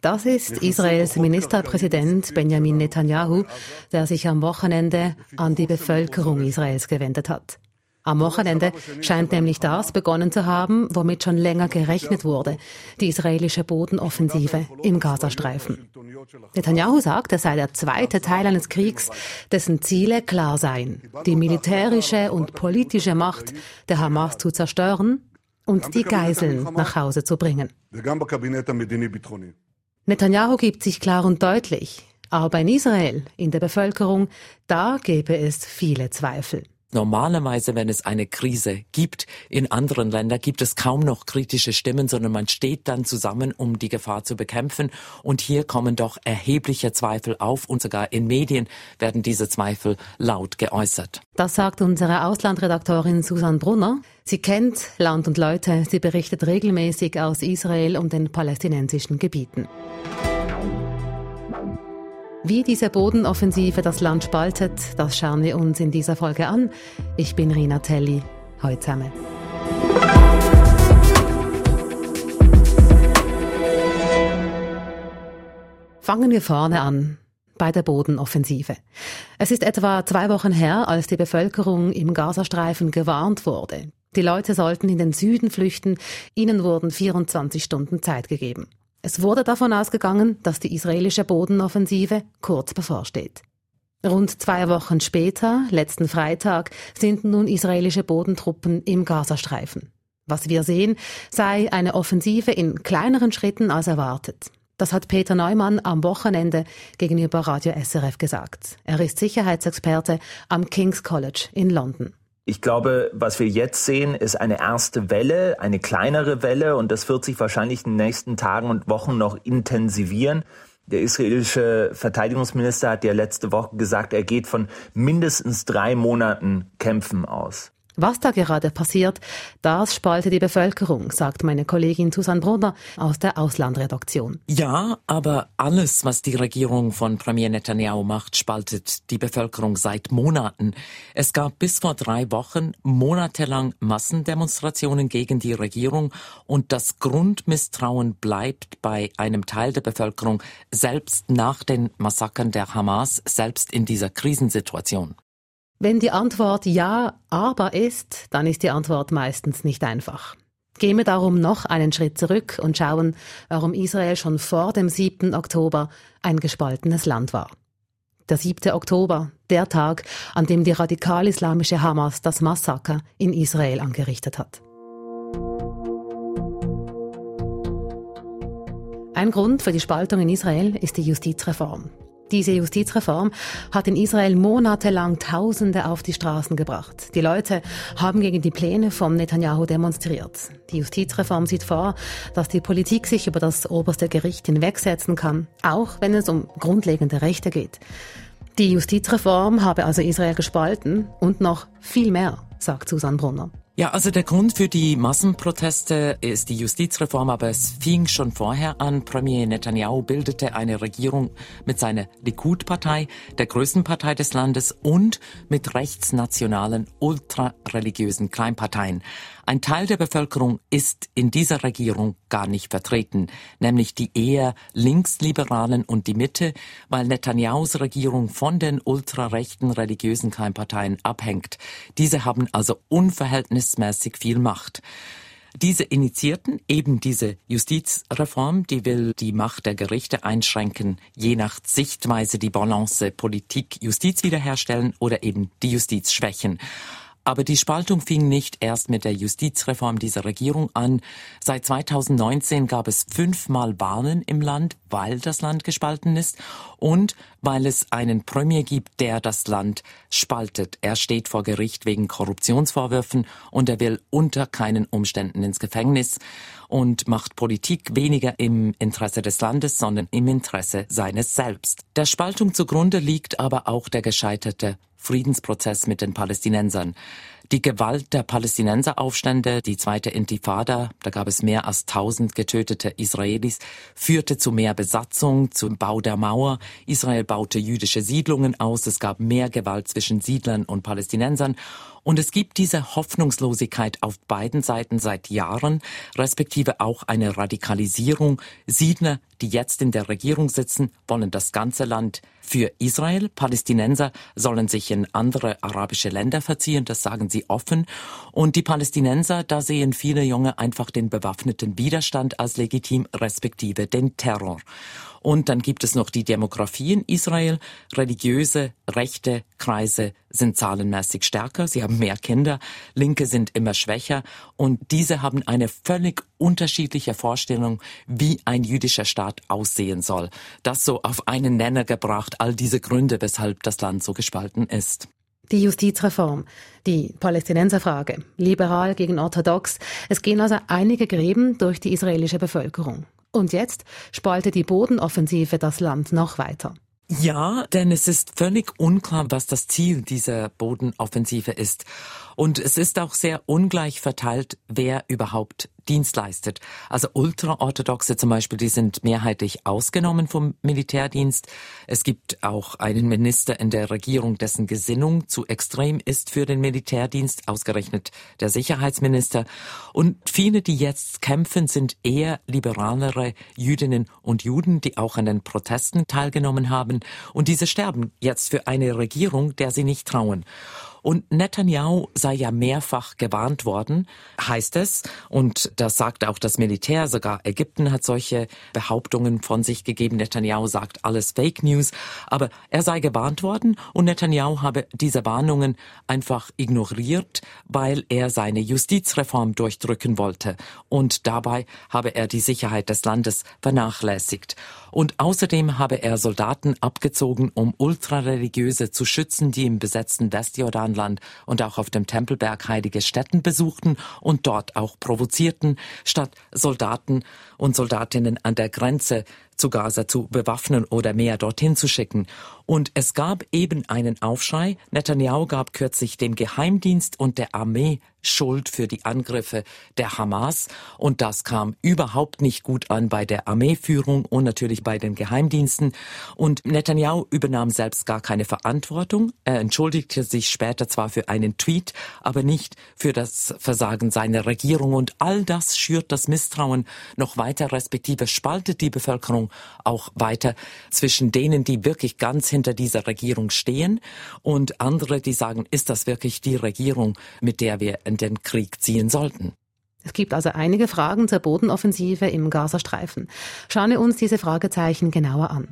Das ist Israels Ministerpräsident Benjamin Netanyahu, der sich am Wochenende an die Bevölkerung Israels gewendet hat. Am Wochenende scheint nämlich das begonnen zu haben, womit schon länger gerechnet wurde, die israelische Bodenoffensive im Gazastreifen. Netanyahu sagt, es sei der zweite Teil eines Kriegs, dessen Ziele klar seien, die militärische und politische Macht der Hamas zu zerstören und die Geiseln nach Hause zu bringen. Netanyahu gibt sich klar und deutlich, aber in Israel, in der Bevölkerung, da gäbe es viele Zweifel. Normalerweise, wenn es eine Krise gibt in anderen Ländern, gibt es kaum noch kritische Stimmen, sondern man steht dann zusammen, um die Gefahr zu bekämpfen. Und hier kommen doch erhebliche Zweifel auf und sogar in Medien werden diese Zweifel laut geäußert. Das sagt unsere Auslandredaktorin Susan Brunner. Sie kennt Land und Leute. Sie berichtet regelmäßig aus Israel und den palästinensischen Gebieten. Wie diese Bodenoffensive das Land spaltet, das schauen wir uns in dieser Folge an. Ich bin Rina Telli. Heute zusammen. Fangen wir vorne an bei der Bodenoffensive. Es ist etwa zwei Wochen her, als die Bevölkerung im Gazastreifen gewarnt wurde. Die Leute sollten in den Süden flüchten, ihnen wurden 24 Stunden Zeit gegeben. Es wurde davon ausgegangen, dass die israelische Bodenoffensive kurz bevorsteht. Rund zwei Wochen später, letzten Freitag, sind nun israelische Bodentruppen im Gazastreifen. Was wir sehen, sei eine Offensive in kleineren Schritten als erwartet. Das hat Peter Neumann am Wochenende gegenüber Radio SRF gesagt. Er ist Sicherheitsexperte am King's College in London. Ich glaube, was wir jetzt sehen, ist eine erste Welle, eine kleinere Welle und das wird sich wahrscheinlich in den nächsten Tagen und Wochen noch intensivieren. Der israelische Verteidigungsminister hat ja letzte Woche gesagt, er geht von mindestens drei Monaten Kämpfen aus. Was da gerade passiert, das spaltet die Bevölkerung, sagt meine Kollegin Susanne Brunner aus der Auslandredaktion. Ja, aber alles, was die Regierung von Premier Netanyahu macht, spaltet die Bevölkerung seit Monaten. Es gab bis vor drei Wochen monatelang Massendemonstrationen gegen die Regierung und das Grundmisstrauen bleibt bei einem Teil der Bevölkerung selbst nach den Massakern der Hamas, selbst in dieser Krisensituation. Wenn die Antwort ja, aber ist, dann ist die Antwort meistens nicht einfach. Gehen wir darum noch einen Schritt zurück und schauen, warum Israel schon vor dem 7. Oktober ein gespaltenes Land war. Der 7. Oktober, der Tag, an dem die radikal-islamische Hamas das Massaker in Israel angerichtet hat. Ein Grund für die Spaltung in Israel ist die Justizreform. Diese Justizreform hat in Israel monatelang Tausende auf die Straßen gebracht. Die Leute haben gegen die Pläne von Netanyahu demonstriert. Die Justizreform sieht vor, dass die Politik sich über das oberste Gericht hinwegsetzen kann, auch wenn es um grundlegende Rechte geht. Die Justizreform habe also Israel gespalten und noch viel mehr, sagt Susan Brunner. Ja, also der Grund für die Massenproteste ist die Justizreform, aber es fing schon vorher an. Premier Netanyahu bildete eine Regierung mit seiner Likud-Partei, der größten Partei des Landes, und mit rechtsnationalen, ultrareligiösen Kleinparteien. Ein Teil der Bevölkerung ist in dieser Regierung gar nicht vertreten, nämlich die eher Linksliberalen und die Mitte, weil Netanyahus Regierung von den ultrarechten religiösen Kleinparteien abhängt. Diese haben also unverhältnismäßig viel Macht. Diese initiierten eben diese Justizreform, die will die Macht der Gerichte einschränken, je nach Sichtweise die Balance Politik-Justiz wiederherstellen oder eben die Justiz schwächen. Aber die Spaltung fing nicht erst mit der Justizreform dieser Regierung an. Seit 2019 gab es fünfmal Wahlen im Land, weil das Land gespalten ist und weil es einen Premier gibt, der das Land spaltet. Er steht vor Gericht wegen Korruptionsvorwürfen und er will unter keinen Umständen ins Gefängnis und macht Politik weniger im Interesse des Landes, sondern im Interesse seines Selbst. Der Spaltung zugrunde liegt aber auch der gescheiterte Friedensprozess mit den Palästinensern. Die Gewalt der Palästinenseraufstände, die zweite Intifada, da gab es mehr als tausend getötete Israelis, führte zu mehr Besatzung, zum Bau der Mauer. Israel baute jüdische Siedlungen aus. Es gab mehr Gewalt zwischen Siedlern und Palästinensern. Und es gibt diese Hoffnungslosigkeit auf beiden Seiten seit Jahren, respektive auch eine Radikalisierung. Siedler, die jetzt in der Regierung sitzen, wollen das ganze Land für Israel. Palästinenser sollen sich in andere arabische Länder verziehen, das sagen sie offen. Und die Palästinenser, da sehen viele Junge einfach den bewaffneten Widerstand als legitim, respektive den Terror. Und dann gibt es noch die Demografie in Israel. Religiöse, rechte Kreise sind zahlenmäßig stärker. Sie haben mehr Kinder. Linke sind immer schwächer. Und diese haben eine völlig unterschiedliche Vorstellung, wie ein jüdischer Staat aussehen soll. Das so auf einen Nenner gebracht, all diese Gründe, weshalb das Land so gespalten ist. Die Justizreform, die Palästinenserfrage, liberal gegen orthodox. Es gehen also einige Gräben durch die israelische Bevölkerung. Und jetzt spaltet die Bodenoffensive das Land noch weiter. Ja, denn es ist völlig unklar, was das Ziel dieser Bodenoffensive ist. Und es ist auch sehr ungleich verteilt, wer überhaupt Dienst leistet. Also Ultraorthodoxe zum Beispiel, die sind mehrheitlich ausgenommen vom Militärdienst. Es gibt auch einen Minister in der Regierung, dessen Gesinnung zu extrem ist für den Militärdienst, ausgerechnet der Sicherheitsminister. Und viele, die jetzt kämpfen, sind eher liberalere Jüdinnen und Juden, die auch an den Protesten teilgenommen haben. Und diese sterben jetzt für eine Regierung, der sie nicht trauen. Und Netanyahu sei ja mehrfach gewarnt worden, heißt es. Und das sagt auch das Militär. Sogar Ägypten hat solche Behauptungen von sich gegeben. Netanyahu sagt alles Fake News. Aber er sei gewarnt worden und Netanyahu habe diese Warnungen einfach ignoriert, weil er seine Justizreform durchdrücken wollte. Und dabei habe er die Sicherheit des Landes vernachlässigt. Und außerdem habe er Soldaten abgezogen, um Ultrareligiöse zu schützen, die im besetzten Westjordanland und auch auf dem Tempelberg heilige Stätten besuchten und dort auch provozierten, statt Soldaten und Soldatinnen an der Grenze zu Gaza zu bewaffnen oder mehr dorthin zu schicken. Und es gab eben einen Aufschrei. Netanyahu gab kürzlich dem Geheimdienst und der Armee Schuld für die Angriffe der Hamas. Und das kam überhaupt nicht gut an bei der Armeeführung und natürlich bei den Geheimdiensten. Und Netanyahu übernahm selbst gar keine Verantwortung. Er entschuldigte sich später zwar für einen Tweet, aber nicht für das Versagen seiner Regierung. Und all das schürt das Misstrauen noch weiter, respektive spaltet die Bevölkerung auch weiter zwischen denen, die wirklich ganz hinter dieser Regierung stehen und andere, die sagen, ist das wirklich die Regierung, mit der wir in den Krieg ziehen sollten? Es gibt also einige Fragen zur Bodenoffensive im Gazastreifen. Schauen wir uns diese Fragezeichen genauer an.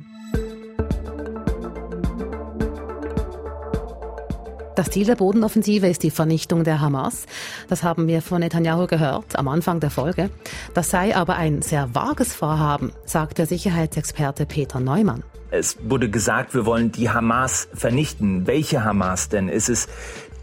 Das Ziel der Bodenoffensive ist die Vernichtung der Hamas. Das haben wir von Netanyahu gehört am Anfang der Folge. Das sei aber ein sehr vages Vorhaben, sagt der Sicherheitsexperte Peter Neumann. Es wurde gesagt, wir wollen die Hamas vernichten. Welche Hamas denn? Ist es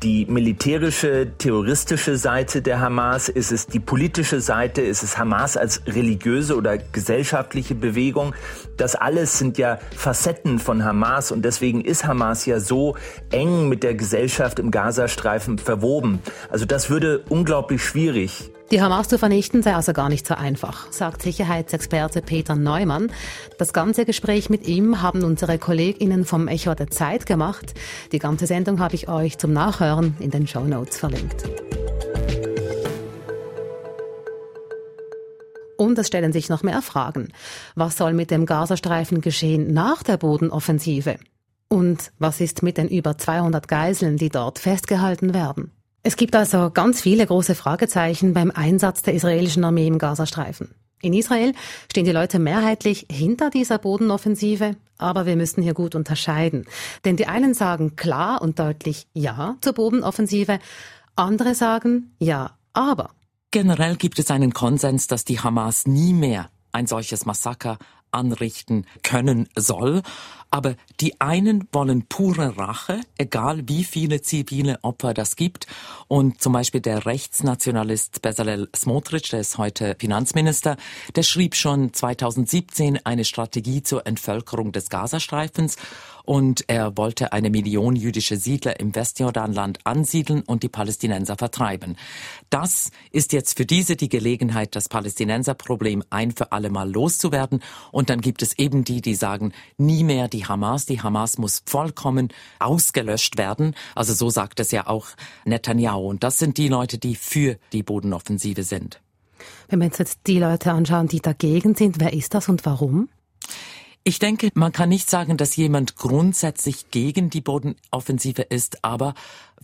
die militärische, terroristische Seite der Hamas? Ist es die politische Seite? Ist es Hamas als religiöse oder gesellschaftliche Bewegung? Das alles sind ja Facetten von Hamas und deswegen ist Hamas ja so eng mit der Gesellschaft im Gazastreifen verwoben. Also das würde unglaublich schwierig. Die Hamas zu vernichten sei also gar nicht so einfach, sagt Sicherheitsexperte Peter Neumann. Das ganze Gespräch mit ihm haben unsere KollegInnen vom Echo der Zeit gemacht. Die ganze Sendung habe ich euch zum Nachhören in den Show Notes verlinkt. Und es stellen sich noch mehr Fragen. Was soll mit dem Gazastreifen geschehen nach der Bodenoffensive? Und was ist mit den über 200 Geiseln, die dort festgehalten werden? Es gibt also ganz viele große Fragezeichen beim Einsatz der israelischen Armee im Gazastreifen. In Israel stehen die Leute mehrheitlich hinter dieser Bodenoffensive, aber wir müssen hier gut unterscheiden. Denn die einen sagen klar und deutlich Ja zur Bodenoffensive, andere sagen Ja, aber. Generell gibt es einen Konsens, dass die Hamas nie mehr ein solches Massaker anrichten können soll. Aber die einen wollen pure Rache, egal wie viele zivile Opfer das gibt. Und zum Beispiel der Rechtsnationalist Bezalel Smotrich, der ist heute Finanzminister, der schrieb schon 2017 eine Strategie zur Entvölkerung des Gazastreifens und er wollte eine Million jüdische Siedler im Westjordanland ansiedeln und die Palästinenser vertreiben. Das ist jetzt für diese die Gelegenheit, das Palästinenserproblem ein für alle Mal loszuwerden. Und dann gibt es eben die, die sagen, nie mehr die Hamas. Die Hamas muss vollkommen ausgelöscht werden. Also so sagt es ja auch Netanyahu. Und das sind die Leute, die für die Bodenoffensive sind. Wenn wir uns jetzt die Leute anschauen, die dagegen sind, wer ist das und warum? Ich denke, man kann nicht sagen, dass jemand grundsätzlich gegen die Bodenoffensive ist, aber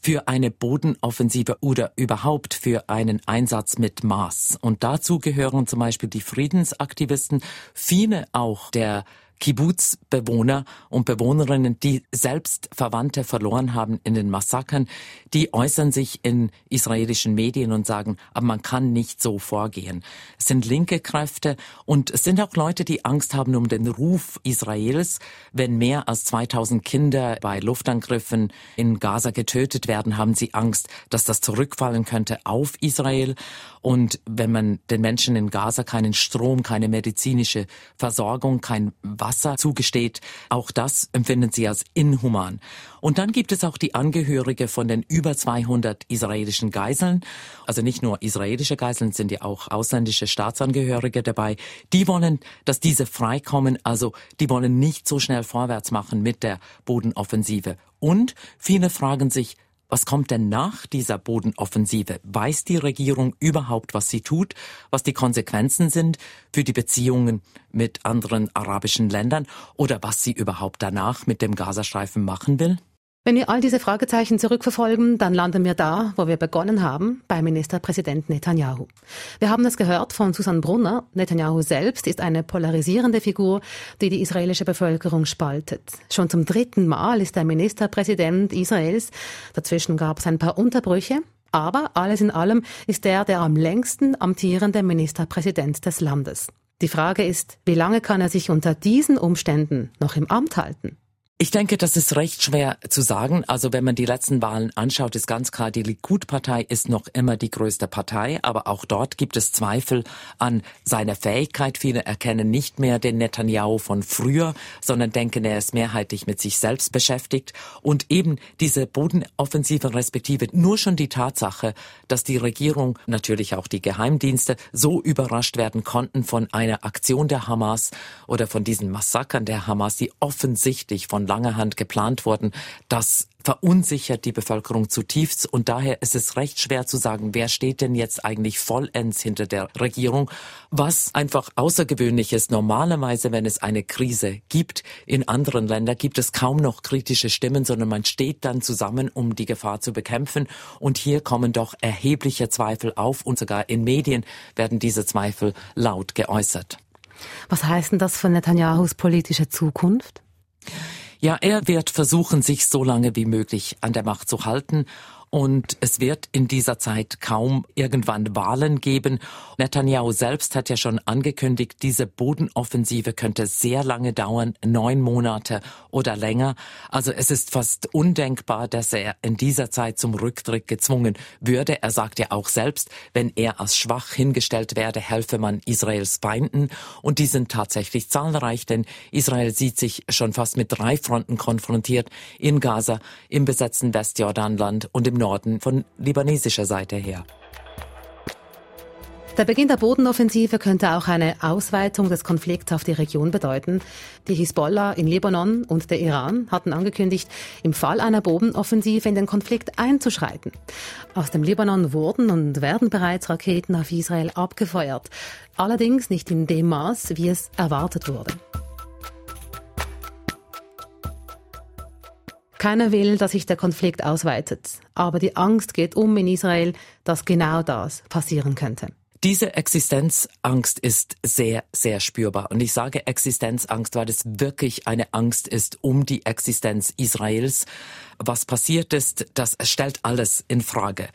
für eine Bodenoffensive oder überhaupt für einen Einsatz mit Maß. Und dazu gehören zum Beispiel die Friedensaktivisten, viele auch der Kibbutz-Bewohner und Bewohnerinnen, die selbst Verwandte verloren haben in den Massakern, die äußern sich in israelischen Medien und sagen, aber man kann nicht so vorgehen. Es sind linke Kräfte und es sind auch Leute, die Angst haben um den Ruf Israels. Wenn mehr als 2000 Kinder bei Luftangriffen in Gaza getötet werden, haben sie Angst, dass das zurückfallen könnte auf Israel. Und wenn man den Menschen in Gaza keinen Strom, keine medizinische Versorgung, kein Wasser zugesteht, auch das empfinden sie als inhuman. Und dann gibt es auch die Angehörige von den über 200 israelischen Geiseln. Also nicht nur israelische Geiseln, sind ja auch ausländische Staatsangehörige dabei. Die wollen, dass diese freikommen. Also die wollen nicht so schnell vorwärts machen mit der Bodenoffensive. Und viele fragen sich, was kommt denn nach dieser Bodenoffensive? Weiß die Regierung überhaupt, was sie tut, was die Konsequenzen sind für die Beziehungen mit anderen arabischen Ländern oder was sie überhaupt danach mit dem Gazastreifen machen will? Wenn wir all diese Fragezeichen zurückverfolgen, dann landen wir da, wo wir begonnen haben, bei Ministerpräsident Netanyahu. Wir haben es gehört von Susan Brunner. Netanyahu selbst ist eine polarisierende Figur, die die israelische Bevölkerung spaltet. Schon zum dritten Mal ist er Ministerpräsident Israels. Dazwischen gab es ein paar Unterbrüche. Aber alles in allem ist er der am längsten amtierende Ministerpräsident des Landes. Die Frage ist, wie lange kann er sich unter diesen Umständen noch im Amt halten? Ich denke, das ist recht schwer zu sagen. Also wenn man die letzten Wahlen anschaut, ist ganz klar, die Likud-Partei ist noch immer die größte Partei, aber auch dort gibt es Zweifel an seiner Fähigkeit. Viele erkennen nicht mehr den Netanyahu von früher, sondern denken, er ist mehrheitlich mit sich selbst beschäftigt. Und eben diese Bodenoffensive respektive nur schon die Tatsache, dass die Regierung, natürlich auch die Geheimdienste, so überrascht werden konnten von einer Aktion der Hamas oder von diesen Massakern der Hamas, die offensichtlich von langer Hand geplant worden. Das verunsichert die Bevölkerung zutiefst und daher ist es recht schwer zu sagen, wer steht denn jetzt eigentlich vollends hinter der Regierung, was einfach außergewöhnlich ist. Normalerweise, wenn es eine Krise gibt in anderen Ländern, gibt es kaum noch kritische Stimmen, sondern man steht dann zusammen, um die Gefahr zu bekämpfen und hier kommen doch erhebliche Zweifel auf und sogar in Medien werden diese Zweifel laut geäußert. Was heißt denn das für Netanyahus politische Zukunft? Ja, er wird versuchen, sich so lange wie möglich an der Macht zu halten und es wird in dieser Zeit kaum irgendwann Wahlen geben. Netanyahu selbst hat ja schon angekündigt, diese Bodenoffensive könnte sehr lange dauern, neun Monate oder länger. Also es ist fast undenkbar, dass er in dieser Zeit zum Rücktritt gezwungen würde. Er sagt ja auch selbst, wenn er als schwach hingestellt werde, helfe man Israels Feinden. Und die sind tatsächlich zahlreich, denn Israel sieht sich schon fast mit drei Fronten konfrontiert. In Gaza, im besetzten Westjordanland und im Norden von libanesischer Seite her. Der Beginn der Bodenoffensive könnte auch eine Ausweitung des Konflikts auf die Region bedeuten. Die Hisbollah in Libanon und der Iran hatten angekündigt, im Fall einer Bodenoffensive in den Konflikt einzuschreiten. Aus dem Libanon wurden und werden bereits Raketen auf Israel abgefeuert. Allerdings nicht in dem Maß, wie es erwartet wurde. Keiner will, dass sich der Konflikt ausweitet. Aber die Angst geht um in Israel, dass genau das passieren könnte. Diese Existenzangst ist sehr, sehr spürbar. Und ich sage Existenzangst, weil es wirklich eine Angst ist um die Existenz Israels. Was passiert ist, das stellt alles in Frage.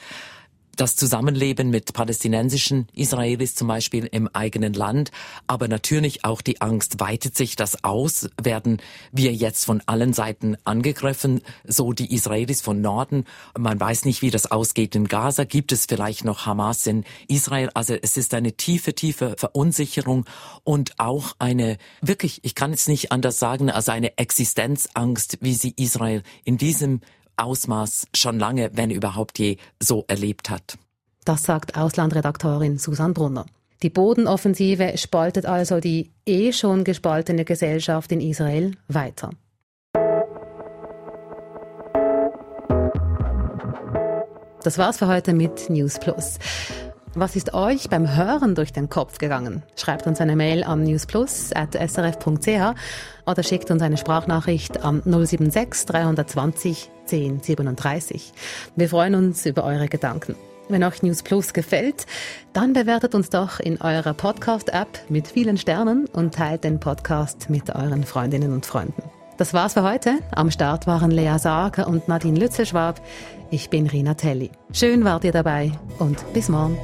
Das Zusammenleben mit palästinensischen Israelis zum Beispiel im eigenen Land, aber natürlich auch die Angst, weitet sich das aus? Werden wir jetzt von allen Seiten angegriffen, so die Israelis von Norden? Man weiß nicht, wie das ausgeht in Gaza. Gibt es vielleicht noch Hamas in Israel? Also es ist eine tiefe, tiefe Verunsicherung und auch eine, wirklich, ich kann es nicht anders sagen, als eine Existenzangst, wie sie Israel in diesem Ausmaß schon lange, wenn überhaupt je, so erlebt hat. Das sagt Auslandredaktorin Susan Brunner. Die Bodenoffensive spaltet also die eh schon gespaltene Gesellschaft in Israel weiter. Das war's für heute mit News Plus. Was ist euch beim Hören durch den Kopf gegangen? Schreibt uns eine Mail an newsplus.srf.ch oder schickt uns eine Sprachnachricht am 076 320 1037. Wir freuen uns über eure Gedanken. Wenn euch News Plus gefällt, dann bewertet uns doch in eurer Podcast-App mit vielen Sternen und teilt den Podcast mit euren Freundinnen und Freunden. Das war's für heute. Am Start waren Lea Sager und Nadine Lützelschwab. Ich bin Rina Telli. Schön wart ihr dabei und bis morgen.